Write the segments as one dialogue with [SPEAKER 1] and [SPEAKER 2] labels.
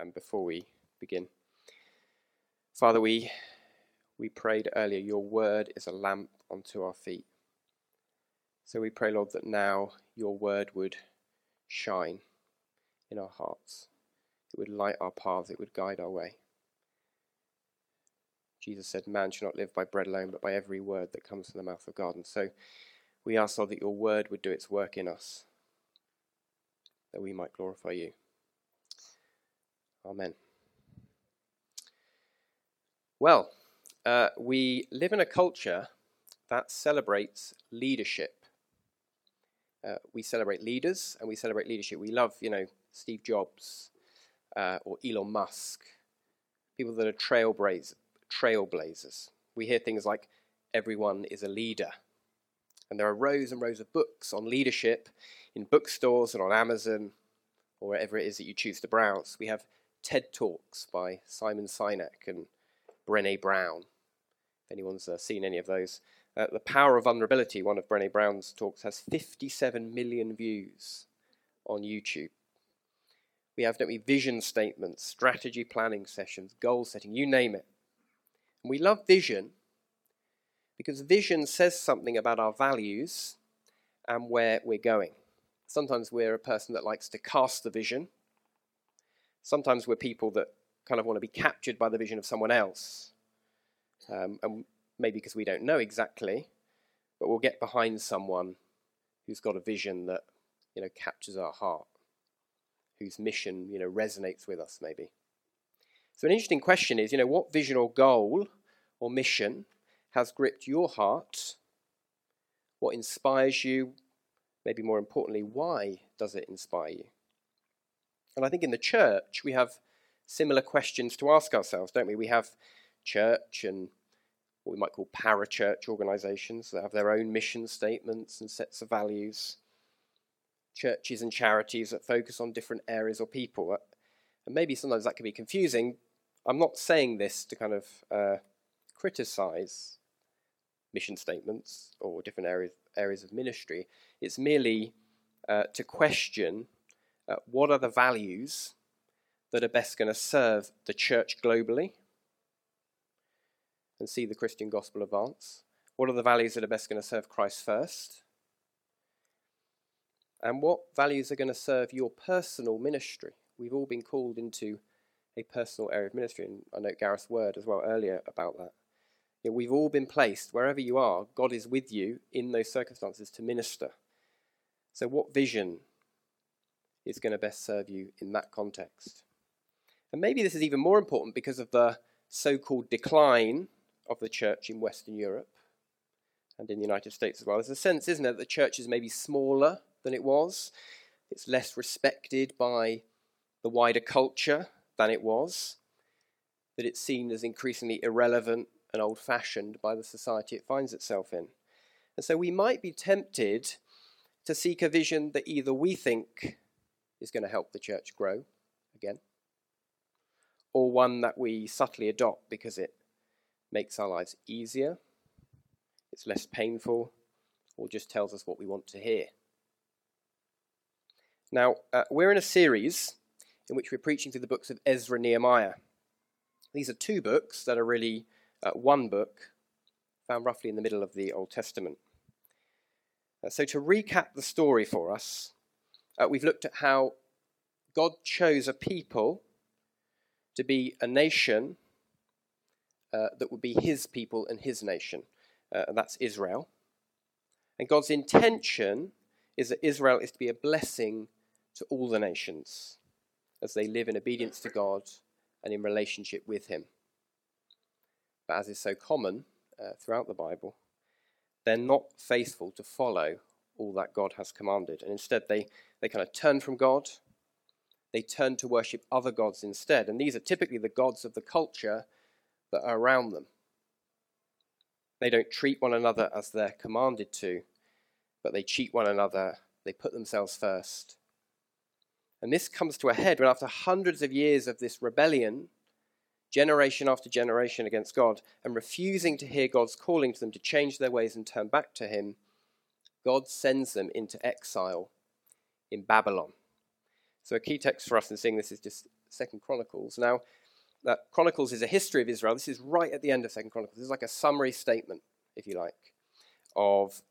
[SPEAKER 1] um, before we begin. Father, we, we prayed earlier, your word is a lamp unto our feet. So we pray, Lord, that now your word would shine in our hearts. It would light our paths, it would guide our way. Jesus said, Man shall not live by bread alone, but by every word that comes from the mouth of God. And so we ask, Lord, that your word would do its work in us, that we might glorify you. Amen. Well, uh, we live in a culture that celebrates leadership. Uh, we celebrate leaders and we celebrate leadership. We love, you know, Steve Jobs uh, or Elon Musk, people that are trailblazers, trailblazers. We hear things like everyone is a leader. And there are rows and rows of books on leadership in bookstores and on Amazon or wherever it is that you choose to browse. We have TED Talks by Simon Sinek and Brene Brown. If anyone's uh, seen any of those. Uh, the Power of Vulnerability, one of Brene Brown's talks, has 57 million views on YouTube. We have, don't we, vision statements, strategy planning sessions, goal setting, you name it. And we love vision because vision says something about our values and where we're going. Sometimes we're a person that likes to cast the vision sometimes we're people that kind of want to be captured by the vision of someone else. Um, and maybe because we don't know exactly, but we'll get behind someone who's got a vision that, you know, captures our heart, whose mission, you know, resonates with us maybe. So an interesting question is, you know, what vision or goal or mission has gripped your heart? What inspires you? Maybe more importantly, why does it inspire you? And I think in the church, we have similar questions to ask ourselves, don't we? We have church and what we might call parachurch organizations that have their own mission statements and sets of values. Churches and charities that focus on different areas or people. And maybe sometimes that can be confusing. I'm not saying this to kind of uh, criticize mission statements or different areas, areas of ministry. It's merely uh, to question uh, what are the values that are best going to serve the church globally and see the Christian gospel advance? What are the values that are best going to serve Christ first? And what values are going to serve your personal ministry? We've all been called into a personal area of ministry, and I know Gareth's word as well earlier about that. You know, we've all been placed, wherever you are, God is with you in those circumstances to minister. So, what vision is going to best serve you in that context. And maybe this is even more important because of the so called decline of the church in Western Europe and in the United States as well. There's a sense, isn't there, that the church is maybe smaller than it was, it's less respected by the wider culture than it was, that it's seen as increasingly irrelevant and old fashioned by the society it finds itself in. And so we might be tempted to seek a vision that either we think is going to help the church grow again, or one that we subtly adopt because it makes our lives easier, it's less painful, or just tells us what we want to hear. Now, uh, we're in a series in which we're preaching through the books of Ezra and Nehemiah. These are two books that are really uh, one book, found roughly in the middle of the Old Testament. Uh, so, to recap the story for us, uh, we've looked at how God chose a people to be a nation uh, that would be his people and his nation. Uh, and that's Israel. And God's intention is that Israel is to be a blessing to all the nations as they live in obedience to God and in relationship with Him. But as is so common uh, throughout the Bible, they're not faithful to follow all that God has commanded. And instead, they, they kind of turn from God. They turn to worship other gods instead. And these are typically the gods of the culture that are around them. They don't treat one another as they're commanded to, but they cheat one another. They put themselves first. And this comes to a head when, after hundreds of years of this rebellion, generation after generation against God, and refusing to hear God's calling to them to change their ways and turn back to Him, God sends them into exile in Babylon. So a key text for us in seeing this is just Second Chronicles. Now, that Chronicles is a history of Israel. This is right at the end of Second Chronicles. This is like a summary statement, if you like, of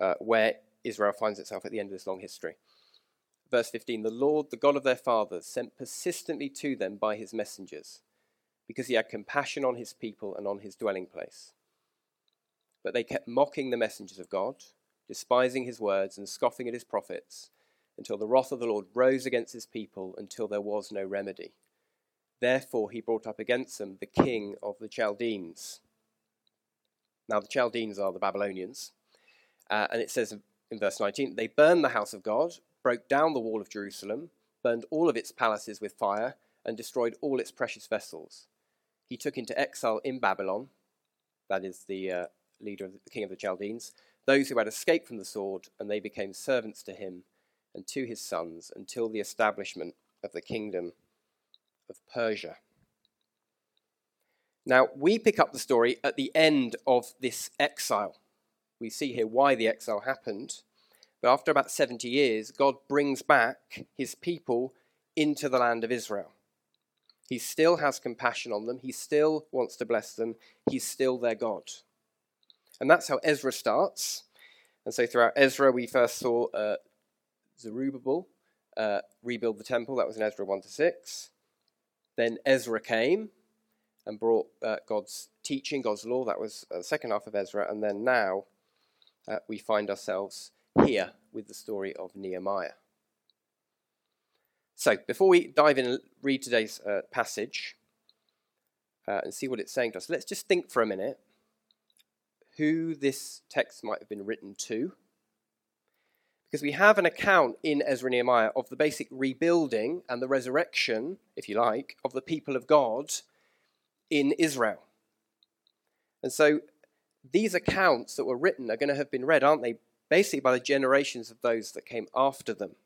[SPEAKER 1] uh, where Israel finds itself at the end of this long history. Verse 15 The Lord, the God of their fathers, sent persistently to them by his messengers, because he had compassion on his people and on his dwelling place. But they kept mocking the messengers of God, despising his words and scoffing at his prophets, until the wrath of the Lord rose against his people, until there was no remedy. Therefore he brought up against them the king of the Chaldeans. Now, the Chaldeans are the Babylonians. Uh, and it says in verse 19 they burned the house of God, broke down the wall of Jerusalem, burned all of its palaces with fire, and destroyed all its precious vessels. He took into exile in Babylon, that is the uh, leader of the, the king of the Chaldeans, those who had escaped from the sword, and they became servants to him and to his sons until the establishment of the kingdom of Persia. Now, we pick up the story at the end of this exile. We see here why the exile happened. But after about 70 years, God brings back his people into the land of Israel. He still has compassion on them, he still wants to bless them, he's still their God. And that's how Ezra starts. And so throughout Ezra, we first saw uh, Zerubbabel uh, rebuild the temple. That was in Ezra 1 to 6. Then Ezra came and brought uh, God's teaching, God's law. That was uh, the second half of Ezra. And then now uh, we find ourselves here with the story of Nehemiah. So, before we dive in and read today's uh, passage uh, and see what it's saying to us, let's just think for a minute who this text might have been written to. Because we have an account in Ezra and Nehemiah of the basic rebuilding and the resurrection, if you like, of the people of God in Israel. And so these accounts that were written are going to have been read, aren't they? Basically, by the generations of those that came after them.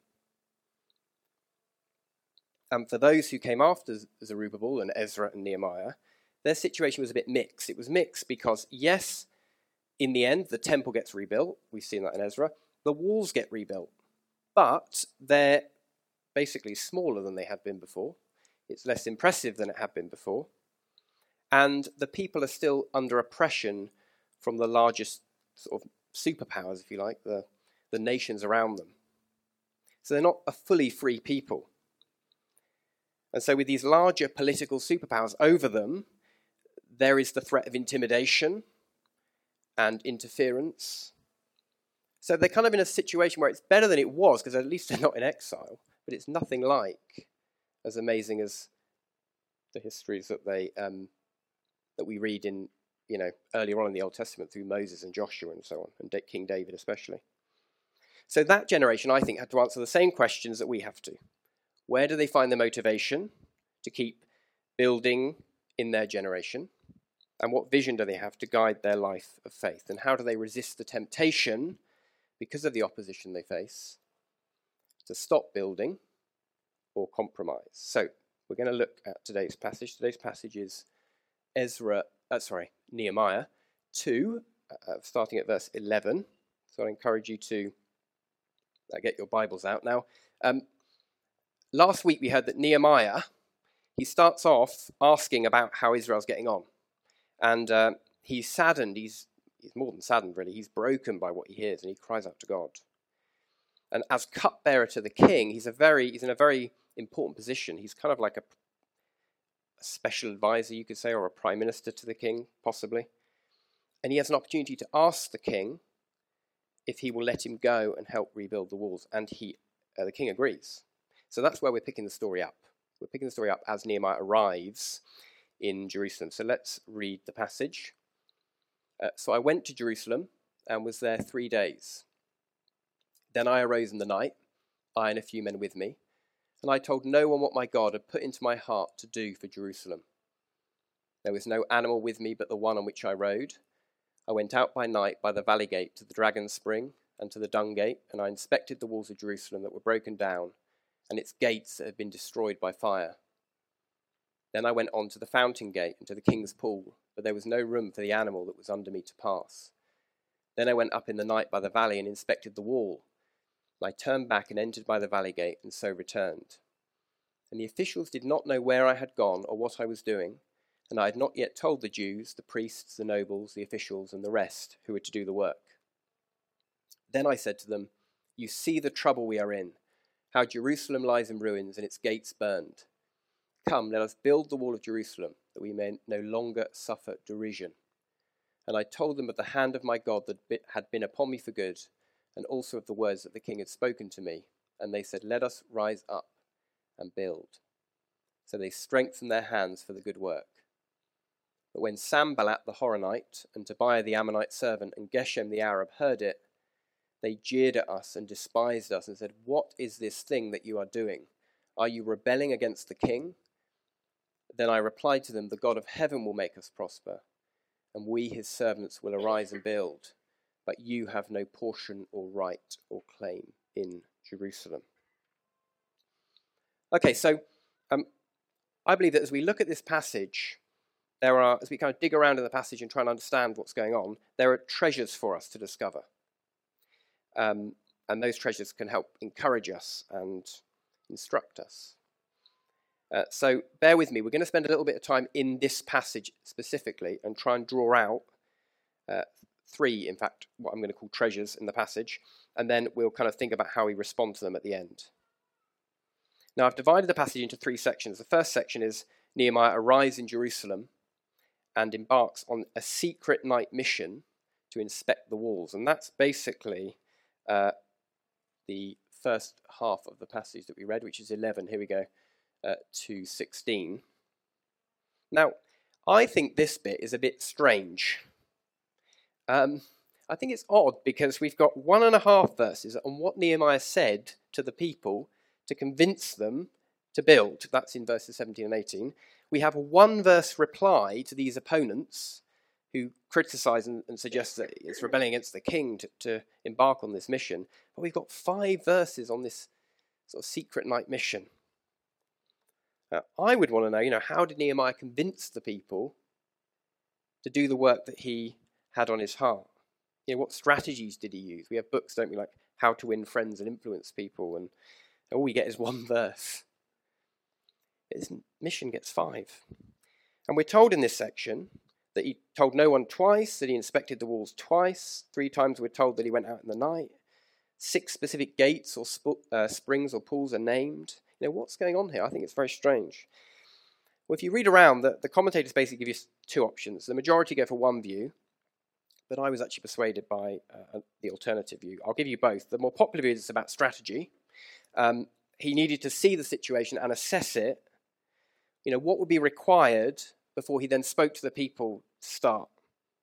[SPEAKER 1] And for those who came after Zerubbabel and Ezra and Nehemiah, their situation was a bit mixed. It was mixed because, yes, in the end, the temple gets rebuilt. We've seen that in Ezra the walls get rebuilt, but they're basically smaller than they had been before. It's less impressive than it had been before. And the people are still under oppression from the largest sort of superpowers, if you like, the, the nations around them. So they're not a fully free people. And so, with these larger political superpowers over them, there is the threat of intimidation and interference so they're kind of in a situation where it's better than it was because at least they're not in exile, but it's nothing like as amazing as the histories that they um, that we read in you know earlier on in the Old Testament through Moses and Joshua and so on, and King David especially. So that generation, I think, had to answer the same questions that we have to. Where do they find the motivation to keep building in their generation? And what vision do they have to guide their life of faith? And how do they resist the temptation because of the opposition they face, to stop building or compromise. So we're going to look at today's passage. Today's passage is Ezra, uh, sorry, Nehemiah 2, uh, starting at verse 11. So I encourage you to uh, get your Bibles out now. Um, last week we heard that Nehemiah, he starts off asking about how Israel's getting on. And uh, he's saddened, he's he's more than saddened, really. He's broken by what he hears and he cries out to God. And as cupbearer to the king, he's, a very, he's in a very important position. He's kind of like a, a special advisor, you could say, or a prime minister to the king, possibly. And he has an opportunity to ask the king if he will let him go and help rebuild the walls. And he, uh, the king agrees. So that's where we're picking the story up. We're picking the story up as Nehemiah arrives in Jerusalem. So let's read the passage. Uh, so I went to Jerusalem and was there three days. Then I arose in the night, I and a few men with me, and I told no one what my God had put into my heart to do for Jerusalem. There was no animal with me but the one on which I rode. I went out by night by the valley gate to the dragon spring and to the dung gate, and I inspected the walls of Jerusalem that were broken down, and its gates that had been destroyed by fire. Then I went on to the fountain gate and to the king's pool but there was no room for the animal that was under me to pass. Then I went up in the night by the valley and inspected the wall. I turned back and entered by the valley gate, and so returned. And the officials did not know where I had gone or what I was doing, and I had not yet told the Jews, the priests, the nobles, the officials, and the rest who were to do the work. Then I said to them, You see the trouble we are in, how Jerusalem lies in ruins and its gates burned. Come, let us build the wall of Jerusalem, that we may no longer suffer derision. And I told them of the hand of my God that had been upon me for good, and also of the words that the king had spoken to me. And they said, Let us rise up and build. So they strengthened their hands for the good work. But when Sanballat the Horonite, and Tobiah the Ammonite servant, and Geshem the Arab heard it, they jeered at us and despised us and said, What is this thing that you are doing? Are you rebelling against the king? Then I replied to them, The God of heaven will make us prosper and we, his servants, will arise and build. But you have no portion or right or claim in Jerusalem. Okay, so um, I believe that as we look at this passage, there are, as we kind of dig around in the passage and try and understand what's going on, there are treasures for us to discover. Um, and those treasures can help encourage us and instruct us. Uh, so bear with me. We're going to spend a little bit of time in this passage specifically and try and draw out uh, three, in fact, what I'm going to call treasures in the passage, and then we'll kind of think about how we respond to them at the end. Now, I've divided the passage into three sections. The first section is Nehemiah arrives in Jerusalem and embarks on a secret night mission to inspect the walls. And that's basically uh, the first half of the passage that we read, which is 11. Here we go uh, to 16. Now, I think this bit is a bit strange. Um, I think it's odd because we've got one and a half verses on what Nehemiah said to the people to convince them to build. That's in verses 17 and 18. We have a one verse reply to these opponents who criticize and, and suggest that it's rebelling against the king to, to embark on this mission. But we've got five verses on this sort of secret night mission. Uh, I would want to know, you know, how did Nehemiah convince the people to do the work that he had on his heart? You know, what strategies did he use? We have books, don't we, like How to Win Friends and Influence People, and all we get is one verse. His mission gets five. And we're told in this section that he told no one twice, that he inspected the walls twice. Three times we're told that he went out in the night. Six specific gates or sp- uh, springs or pools are named. You know, what's going on here? I think it's very strange. Well, if you read around, the, the commentators basically give you two options. The majority go for one view, but I was actually persuaded by uh, the alternative view. I'll give you both. The more popular view is about strategy. Um, he needed to see the situation and assess it. You know, what would be required before he then spoke to the people to start?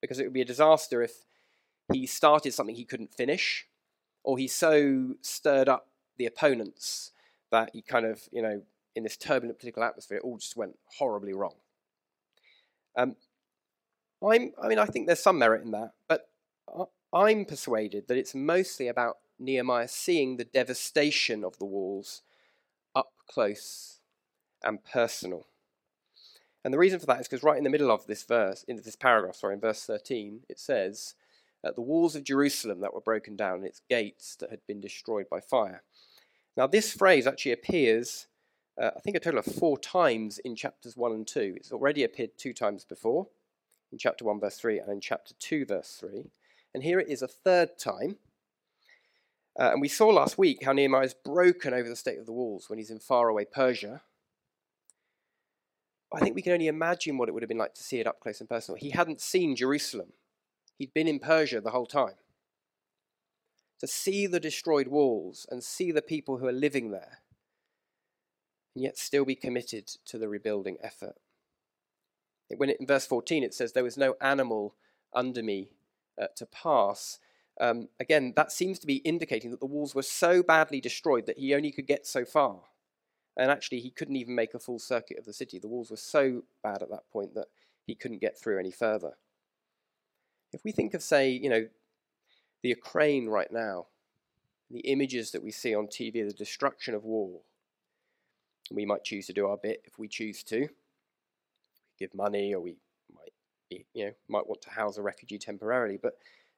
[SPEAKER 1] Because it would be a disaster if he started something he couldn't finish, or he so stirred up the opponents that he kind of, you know, in this turbulent political atmosphere, it all just went horribly wrong. Um, I'm, I mean, I think there's some merit in that, but I'm persuaded that it's mostly about Nehemiah seeing the devastation of the walls up close and personal. And the reason for that is because right in the middle of this verse, in this paragraph, sorry, in verse 13, it says, that the walls of Jerusalem that were broken down, and its gates that had been destroyed by fire. Now, this phrase actually appears, uh, I think, a total of four times in chapters 1 and 2. It's already appeared two times before, in chapter 1, verse 3, and in chapter 2, verse 3. And here it is a third time. Uh, and we saw last week how Nehemiah is broken over the state of the walls when he's in faraway Persia. I think we can only imagine what it would have been like to see it up close and personal. He hadn't seen Jerusalem, he'd been in Persia the whole time to see the destroyed walls and see the people who are living there, and yet still be committed to the rebuilding effort. When it, in verse 14 it says, There was no animal under me uh, to pass. Um, again, that seems to be indicating that the walls were so badly destroyed that he only could get so far. And actually, he couldn't even make a full circuit of the city. The walls were so bad at that point that he couldn't get through any further. If we think of, say, you know, the Ukraine right now, the images that we see on TV, the destruction of war. We might choose to do our bit if we choose to. We give money, or we might, be, you know, might want to house a refugee temporarily. But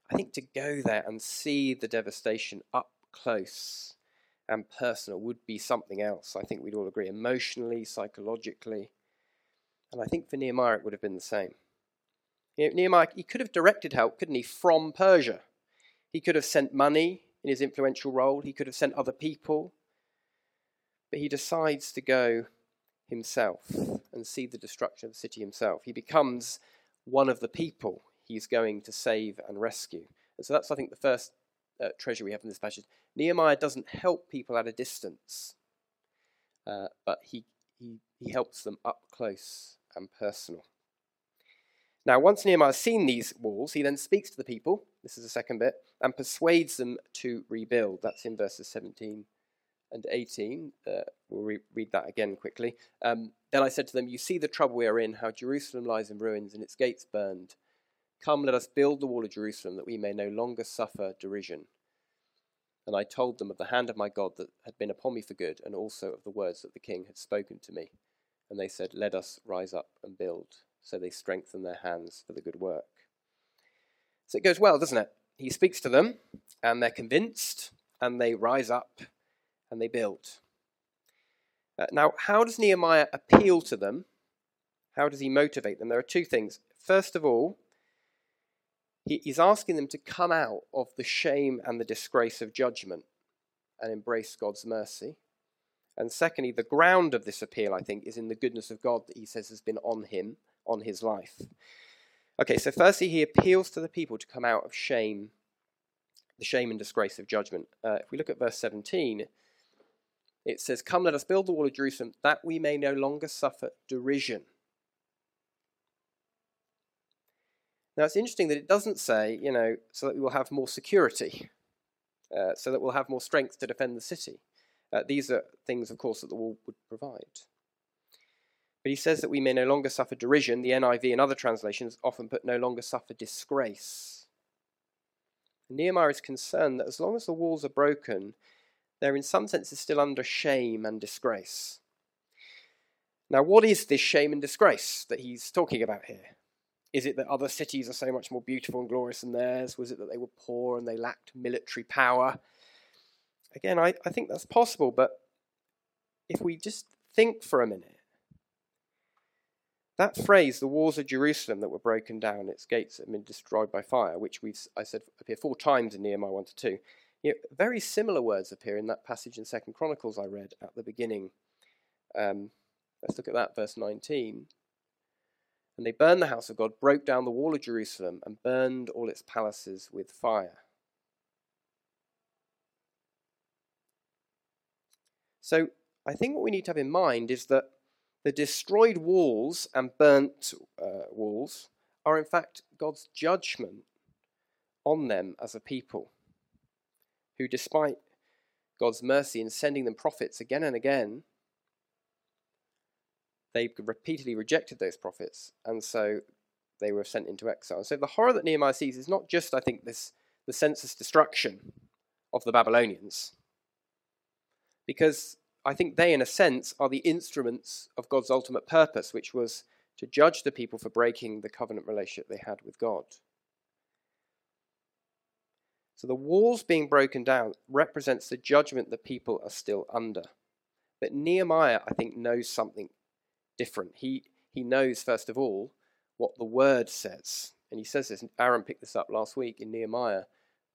[SPEAKER 1] I think to go there and see the devastation up close and personal would be something else. I think we'd all agree, emotionally, psychologically. And I think for Nehemiah it would have been the same. You know, Nehemiah, he could have directed help, couldn't he, from Persia? He could have sent money in his influential role, he could have sent other people. But he decides to go himself and see the destruction of the city himself. He becomes one of the people he's going to save and rescue. And so that's, I think, the first uh, treasure we have in this passage. Nehemiah doesn't help people at a distance, uh, but he, he, he helps them up close and personal. Now, once Nehemiah has seen these walls, he then speaks to the people, this is the second bit, and persuades them to rebuild. That's in verses 17 and 18. Uh, we'll re- read that again quickly. Um, then I said to them, You see the trouble we are in, how Jerusalem lies in ruins and its gates burned. Come, let us build the wall of Jerusalem, that we may no longer suffer derision. And I told them of the hand of my God that had been upon me for good, and also of the words that the king had spoken to me. And they said, Let us rise up and build. So they strengthen their hands for the good work. So it goes well, doesn't it? He speaks to them, and they're convinced, and they rise up and they build. Uh, now, how does Nehemiah appeal to them? How does he motivate them? There are two things. First of all, he, he's asking them to come out of the shame and the disgrace of judgment and embrace God's mercy. And secondly, the ground of this appeal, I think, is in the goodness of God that he says has been on him, on his life. Okay, so firstly, he appeals to the people to come out of shame, the shame and disgrace of judgment. Uh, if we look at verse 17, it says, Come, let us build the wall of Jerusalem, that we may no longer suffer derision. Now, it's interesting that it doesn't say, you know, so that we will have more security, uh, so that we'll have more strength to defend the city. Uh, these are things, of course, that the wall would provide. But he says that we may no longer suffer derision. The NIV and other translations often put no longer suffer disgrace. Nehemiah is concerned that as long as the walls are broken, they're in some senses still under shame and disgrace. Now, what is this shame and disgrace that he's talking about here? Is it that other cities are so much more beautiful and glorious than theirs? Was it that they were poor and they lacked military power? Again, I, I think that's possible, but if we just think for a minute, that phrase, the walls of Jerusalem that were broken down, its gates had been destroyed by fire, which we've, I said, appear four times in Nehemiah 1 to 2, you know, very similar words appear in that passage in Second Chronicles I read at the beginning. Um, let's look at that, verse 19. And they burned the house of God, broke down the wall of Jerusalem, and burned all its palaces with fire. So I think what we need to have in mind is that the destroyed walls and burnt uh, walls are in fact God's judgment on them as a people who, despite God's mercy in sending them prophets again and again, they repeatedly rejected those prophets, and so they were sent into exile. So the horror that Nehemiah sees is not just, I think, this the senseless destruction of the Babylonians, because I think they, in a sense, are the instruments of God's ultimate purpose, which was to judge the people for breaking the covenant relationship they had with God. So the walls being broken down represents the judgment the people are still under. But Nehemiah, I think, knows something different. He, he knows, first of all, what the word says. And he says this, Aaron picked this up last week in Nehemiah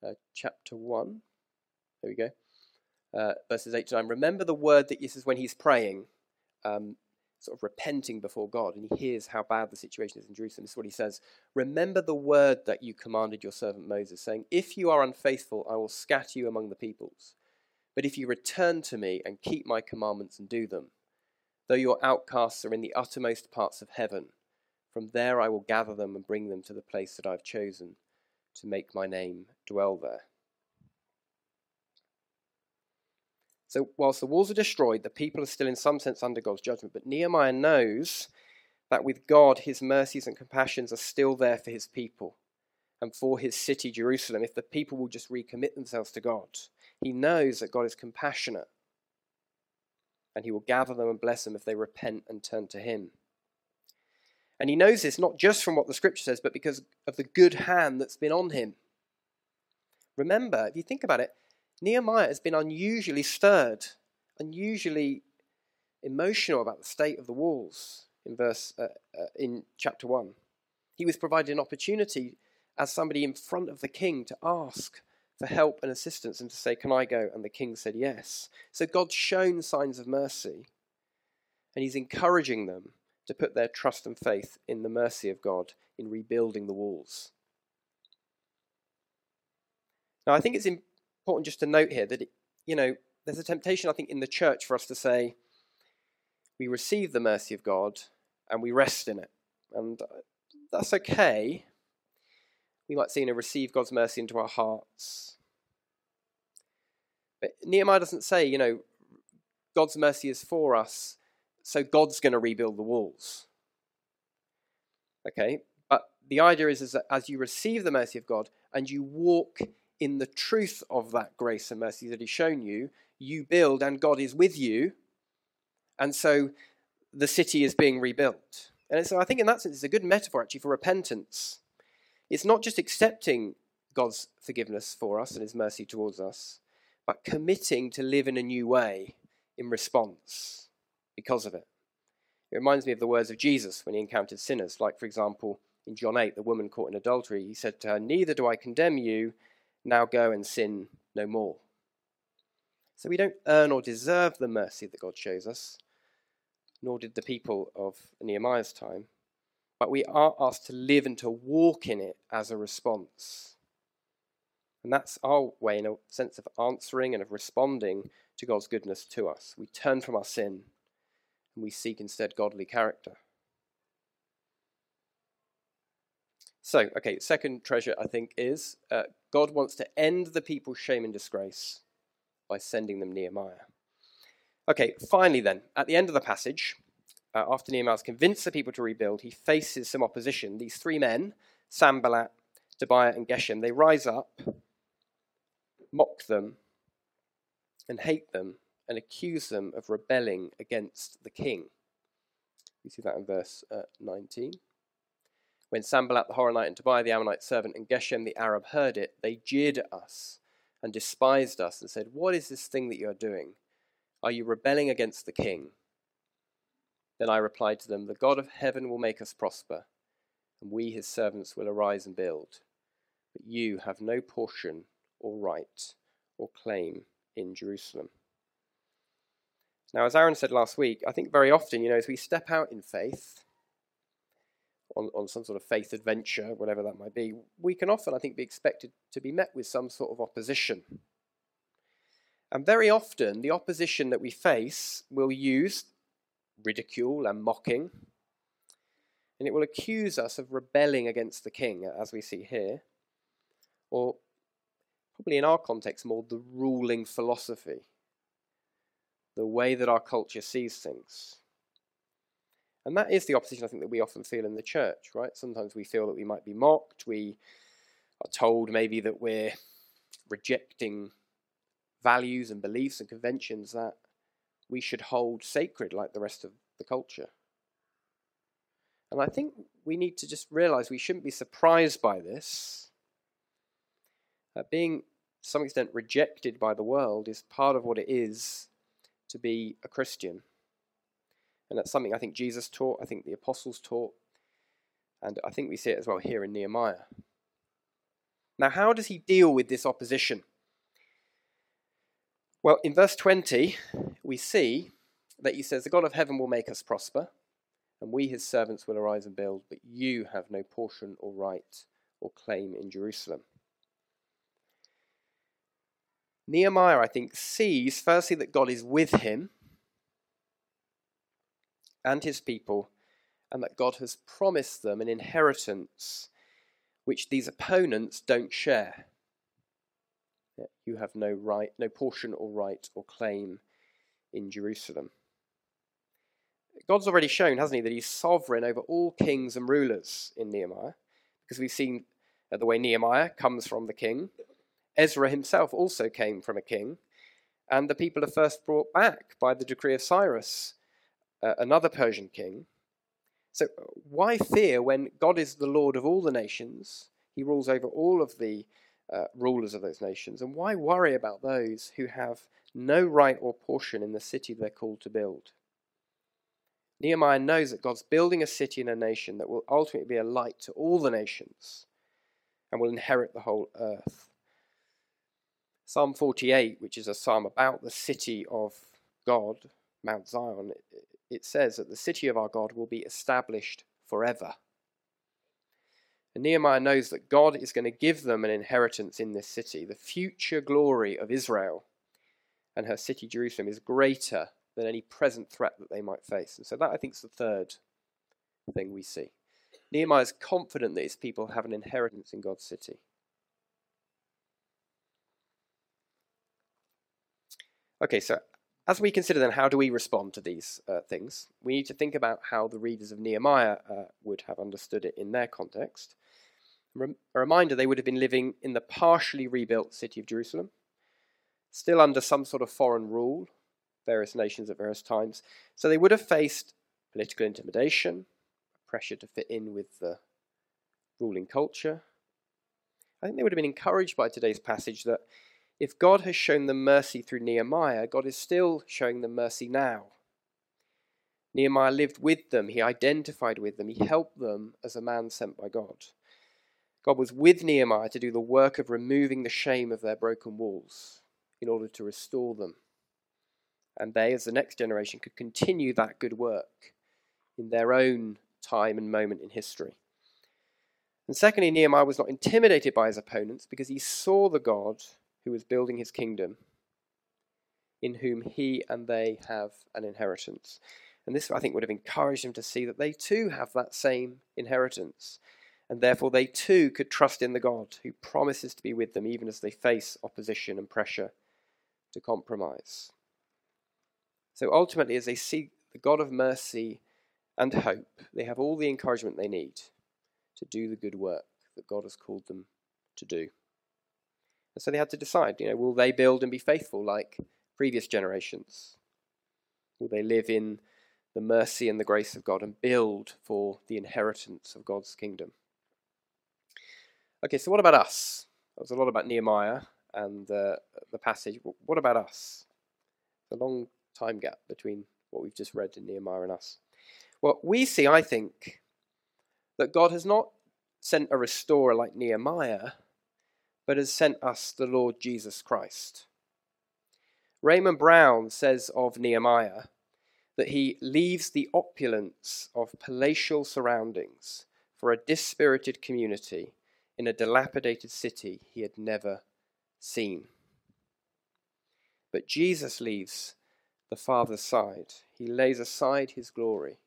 [SPEAKER 1] uh, chapter 1. There we go. Uh, verses 8 to 9. Remember the word that this says when he's praying. Um, sort of repenting before God and he hears how bad the situation is in Jerusalem. This is what he says Remember the word that you commanded your servant Moses, saying, If you are unfaithful, I will scatter you among the peoples. But if you return to me and keep my commandments and do them, though your outcasts are in the uttermost parts of heaven, from there I will gather them and bring them to the place that I have chosen to make my name dwell there. So, whilst the walls are destroyed, the people are still in some sense under God's judgment. But Nehemiah knows that with God, his mercies and compassions are still there for his people and for his city, Jerusalem, if the people will just recommit themselves to God. He knows that God is compassionate and he will gather them and bless them if they repent and turn to him. And he knows this not just from what the scripture says, but because of the good hand that's been on him. Remember, if you think about it, Nehemiah has been unusually stirred, unusually emotional about the state of the walls in verse uh, uh, in chapter 1. He was provided an opportunity as somebody in front of the king to ask for help and assistance and to say, Can I go? And the king said yes. So God's shown signs of mercy, and he's encouraging them to put their trust and faith in the mercy of God in rebuilding the walls. Now, I think it's important just to note here that, it, you know, there's a temptation, I think, in the church for us to say, we receive the mercy of God and we rest in it. And uh, that's okay. We might see, know, receive God's mercy into our hearts. But Nehemiah doesn't say, you know, God's mercy is for us, so God's going to rebuild the walls. Okay? But the idea is, is that as you receive the mercy of God and you walk in the truth of that grace and mercy that He's shown you, you build and God is with you. And so the city is being rebuilt. And so I think in that sense, it's a good metaphor actually for repentance. It's not just accepting God's forgiveness for us and His mercy towards us, but committing to live in a new way in response because of it. It reminds me of the words of Jesus when he encountered sinners, like, for example, in John 8, the woman caught in adultery. He said to her, Neither do I condemn you, now go and sin no more. So we don't earn or deserve the mercy that God shows us, nor did the people of Nehemiah's time, but we are asked to live and to walk in it as a response. And that's our way, in a sense of answering and of responding to God's goodness to us. We turn from our sin and we seek instead godly character. So, okay, second treasure I think is uh, God wants to end the people's shame and disgrace by sending them Nehemiah. Okay, finally, then, at the end of the passage, uh, after Nehemiah's convinced the people to rebuild, he faces some opposition. These three men, Sanballat, Tobiah, and Geshem, they rise up, mock them, and hate them, and accuse them of rebelling against the king. You see that in verse uh, 19. When Sanballat the Horonite and Tobiah the Ammonite servant and Geshem the Arab heard it, they jeered at us and despised us and said, What is this thing that you are doing? Are you rebelling against the king? Then I replied to them, The God of heaven will make us prosper, and we his servants will arise and build. But you have no portion or right or claim in Jerusalem. Now, as Aaron said last week, I think very often, you know, as we step out in faith, on, on some sort of faith adventure, whatever that might be, we can often, I think, be expected to be met with some sort of opposition. And very often, the opposition that we face will use ridicule and mocking, and it will accuse us of rebelling against the king, as we see here, or probably in our context more the ruling philosophy, the way that our culture sees things. And that is the opposition I think that we often feel in the church, right? Sometimes we feel that we might be mocked. We are told maybe that we're rejecting values and beliefs and conventions that we should hold sacred like the rest of the culture. And I think we need to just realize we shouldn't be surprised by this. Uh, being, to some extent, rejected by the world is part of what it is to be a Christian. And that's something I think Jesus taught, I think the apostles taught, and I think we see it as well here in Nehemiah. Now, how does he deal with this opposition? Well, in verse 20, we see that he says, The God of heaven will make us prosper, and we, his servants, will arise and build, but you have no portion or right or claim in Jerusalem. Nehemiah, I think, sees firstly that God is with him and his people, and that God has promised them an inheritance which these opponents don't share. You have no right, no portion or right or claim in Jerusalem. God's already shown, hasn't he, that he's sovereign over all kings and rulers in Nehemiah, because we've seen the way Nehemiah comes from the king. Ezra himself also came from a king, and the people are first brought back by the decree of Cyrus uh, another Persian king. So, why fear when God is the Lord of all the nations? He rules over all of the uh, rulers of those nations. And why worry about those who have no right or portion in the city they're called to build? Nehemiah knows that God's building a city and a nation that will ultimately be a light to all the nations and will inherit the whole earth. Psalm 48, which is a psalm about the city of God, Mount Zion, it says that the city of our God will be established forever. And Nehemiah knows that God is going to give them an inheritance in this city. The future glory of Israel and her city, Jerusalem, is greater than any present threat that they might face. And so that, I think, is the third thing we see. Nehemiah is confident that his people have an inheritance in God's city. Okay, so as we consider then how do we respond to these uh, things, we need to think about how the readers of Nehemiah uh, would have understood it in their context. A reminder they would have been living in the partially rebuilt city of Jerusalem, still under some sort of foreign rule, various nations at various times. So they would have faced political intimidation, pressure to fit in with the ruling culture. I think they would have been encouraged by today's passage that if God has shown them mercy through Nehemiah, God is still showing them mercy now. Nehemiah lived with them, he identified with them, he helped them as a man sent by God. God was with Nehemiah to do the work of removing the shame of their broken walls in order to restore them. And they, as the next generation, could continue that good work in their own time and moment in history. And secondly, Nehemiah was not intimidated by his opponents because he saw the God who was building his kingdom, in whom he and they have an inheritance. And this, I think, would have encouraged him to see that they too have that same inheritance. And therefore, they too could trust in the God who promises to be with them even as they face opposition and pressure to compromise. So ultimately, as they see the God of mercy and hope, they have all the encouragement they need to do the good work that God has called them to do. And so they had to decide, you know, will they build and be faithful like previous generations? Will they live in the mercy and the grace of God and build for the inheritance of God's kingdom? Okay, so what about us? There was a lot about Nehemiah and uh, the passage. What about us? A long time gap between what we've just read in Nehemiah and us. Well, we see, I think, that God has not sent a restorer like Nehemiah, but has sent us the Lord Jesus Christ. Raymond Brown says of Nehemiah that he leaves the opulence of palatial surroundings for a dispirited community in a dilapidated city he had never seen. But Jesus leaves the Father's side. He lays aside his glory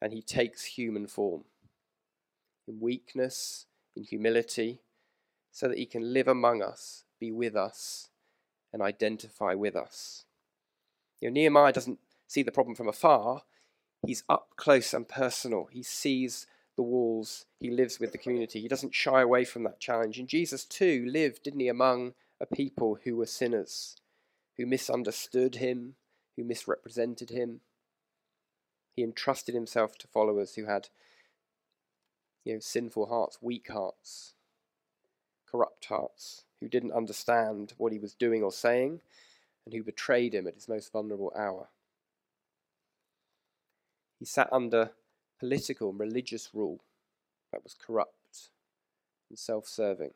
[SPEAKER 1] and he takes human form in weakness, in humility, so that he can live among us, be with us, and identify with us. You know, Nehemiah doesn't see the problem from afar, he's up close and personal. He sees the walls, he lives with the community. He doesn't shy away from that challenge. And Jesus, too, lived, didn't he, among a people who were sinners, who misunderstood him, who misrepresented him. He entrusted himself to followers who had you know, sinful hearts, weak hearts, corrupt hearts who didn't understand what he was doing or saying and who betrayed him at his most vulnerable hour. He sat under political and religious rule that was corrupt and self serving,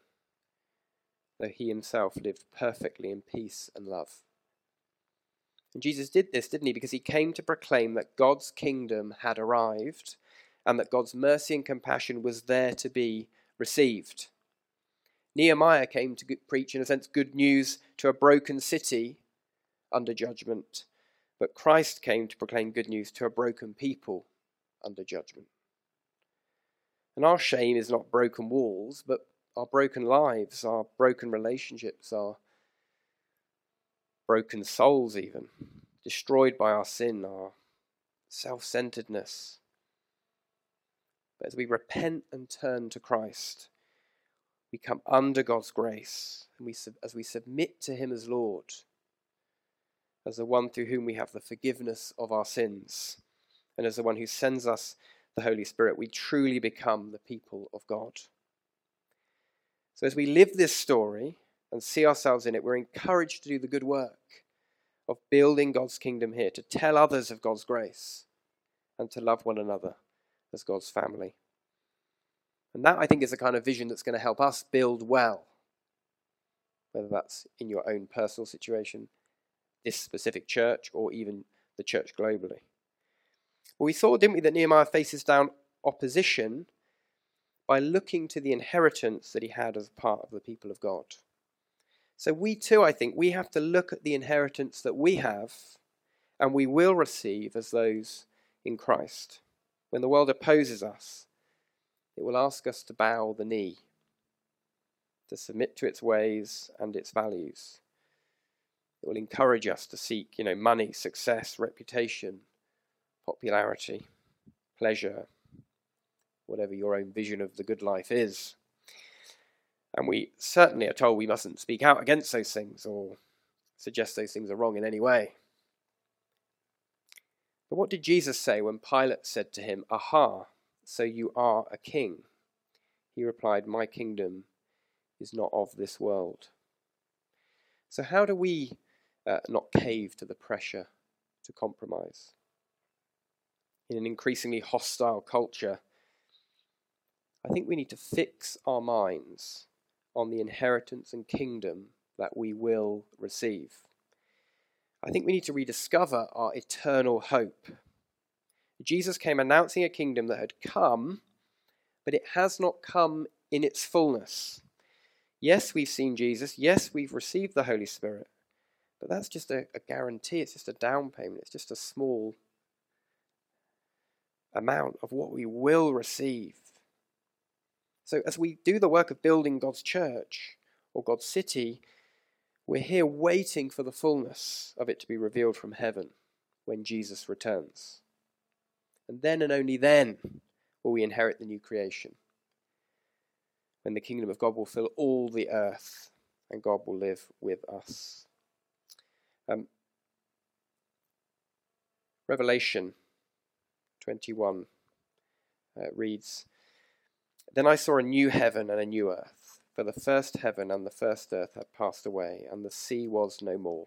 [SPEAKER 1] though he himself lived perfectly in peace and love. And Jesus did this, didn't he? Because he came to proclaim that God's kingdom had arrived and that God's mercy and compassion was there to be received. Nehemiah came to preach, in a sense, good news to a broken city under judgment, but Christ came to proclaim good news to a broken people under judgment. And our shame is not broken walls, but our broken lives, our broken relationships, our broken souls, even destroyed by our sin, our self centeredness. But as we repent and turn to Christ, we come under God's grace, and we, as we submit to Him as Lord, as the one through whom we have the forgiveness of our sins, and as the one who sends us the Holy Spirit, we truly become the people of God. So as we live this story and see ourselves in it, we're encouraged to do the good work of building God's kingdom here, to tell others of God's grace, and to love one another as God's family. And that, I think, is the kind of vision that's going to help us build well, whether that's in your own personal situation, this specific church, or even the church globally. But we saw, didn't we, that Nehemiah faces down opposition by looking to the inheritance that he had as part of the people of God. So we too, I think, we have to look at the inheritance that we have and we will receive as those in Christ. When the world opposes us, it will ask us to bow the knee, to submit to its ways and its values. It will encourage us to seek, you know, money, success, reputation, popularity, pleasure, whatever your own vision of the good life is. And we certainly are told we mustn't speak out against those things or suggest those things are wrong in any way. But what did Jesus say when Pilate said to him, Aha, so you are a king? He replied, My kingdom is not of this world. So, how do we uh, not cave to the pressure to compromise? In an increasingly hostile culture, I think we need to fix our minds on the inheritance and kingdom that we will receive. I think we need to rediscover our eternal hope. Jesus came announcing a kingdom that had come, but it has not come in its fullness. Yes, we've seen Jesus. Yes, we've received the Holy Spirit. But that's just a, a guarantee. It's just a down payment. It's just a small amount of what we will receive so, as we do the work of building God's church or God's city, we're here waiting for the fullness of it to be revealed from heaven when Jesus returns. And then and only then will we inherit the new creation. When the kingdom of God will fill all the earth and God will live with us. Um, Revelation 21 uh, reads then I saw a new heaven and a new earth, for the first heaven and the first earth had passed away, and the sea was no more.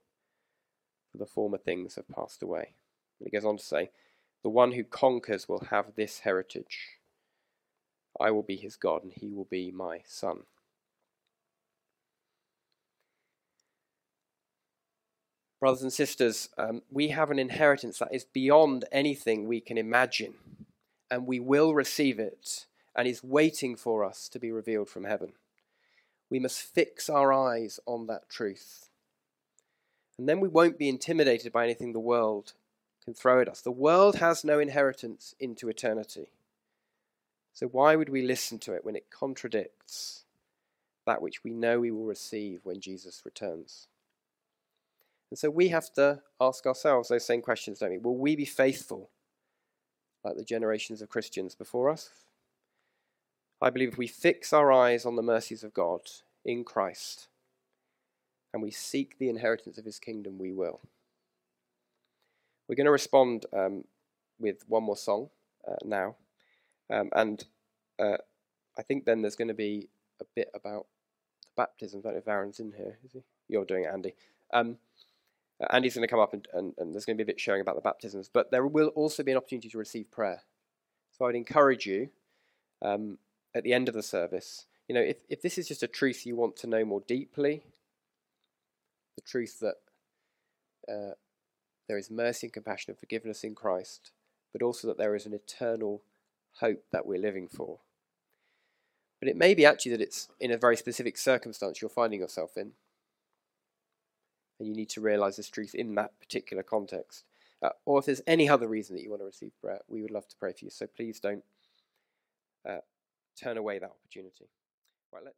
[SPEAKER 1] for the former things have passed away. And he goes on to say, The one who conquers will have this heritage. I will be his God, and he will be my son. Brothers and sisters, um, we have an inheritance that is beyond anything we can imagine, and we will receive it and is waiting for us to be revealed from heaven. We must fix our eyes on that truth. And then we won't be intimidated by anything the world can throw at us. The world has no inheritance into eternity. So why would we listen to it when it contradicts that which we know we will receive when Jesus returns? And so we have to ask ourselves those same questions, don't we? Will we be faithful like the generations of Christians before us? I believe if we fix our eyes on the mercies of God in Christ and we seek the inheritance of his kingdom, we will. We're going to respond um, with one more song uh, now. Um, and uh, I think then there's going to be a bit about the baptism. I don't know if Aaron's in here, is he? You're doing it, Andy. Um, uh, Andy's going to come up and, and, and, there's going to be a bit showing about the baptisms, but there will also be an opportunity to receive prayer. So I'd encourage you um, at the end of the service. You know, if, if this is just a truth you want to know more deeply, the truth that uh, there is mercy and compassion and forgiveness in Christ, but also that there is an eternal hope that we're living for. But it may be actually that it's in a very specific circumstance you're finding yourself in. And you need to realize this truth in that particular context. Uh, or if there's any other reason that you want to receive prayer, we would love to pray for you. So please don't uh, turn away that opportunity. Right, let's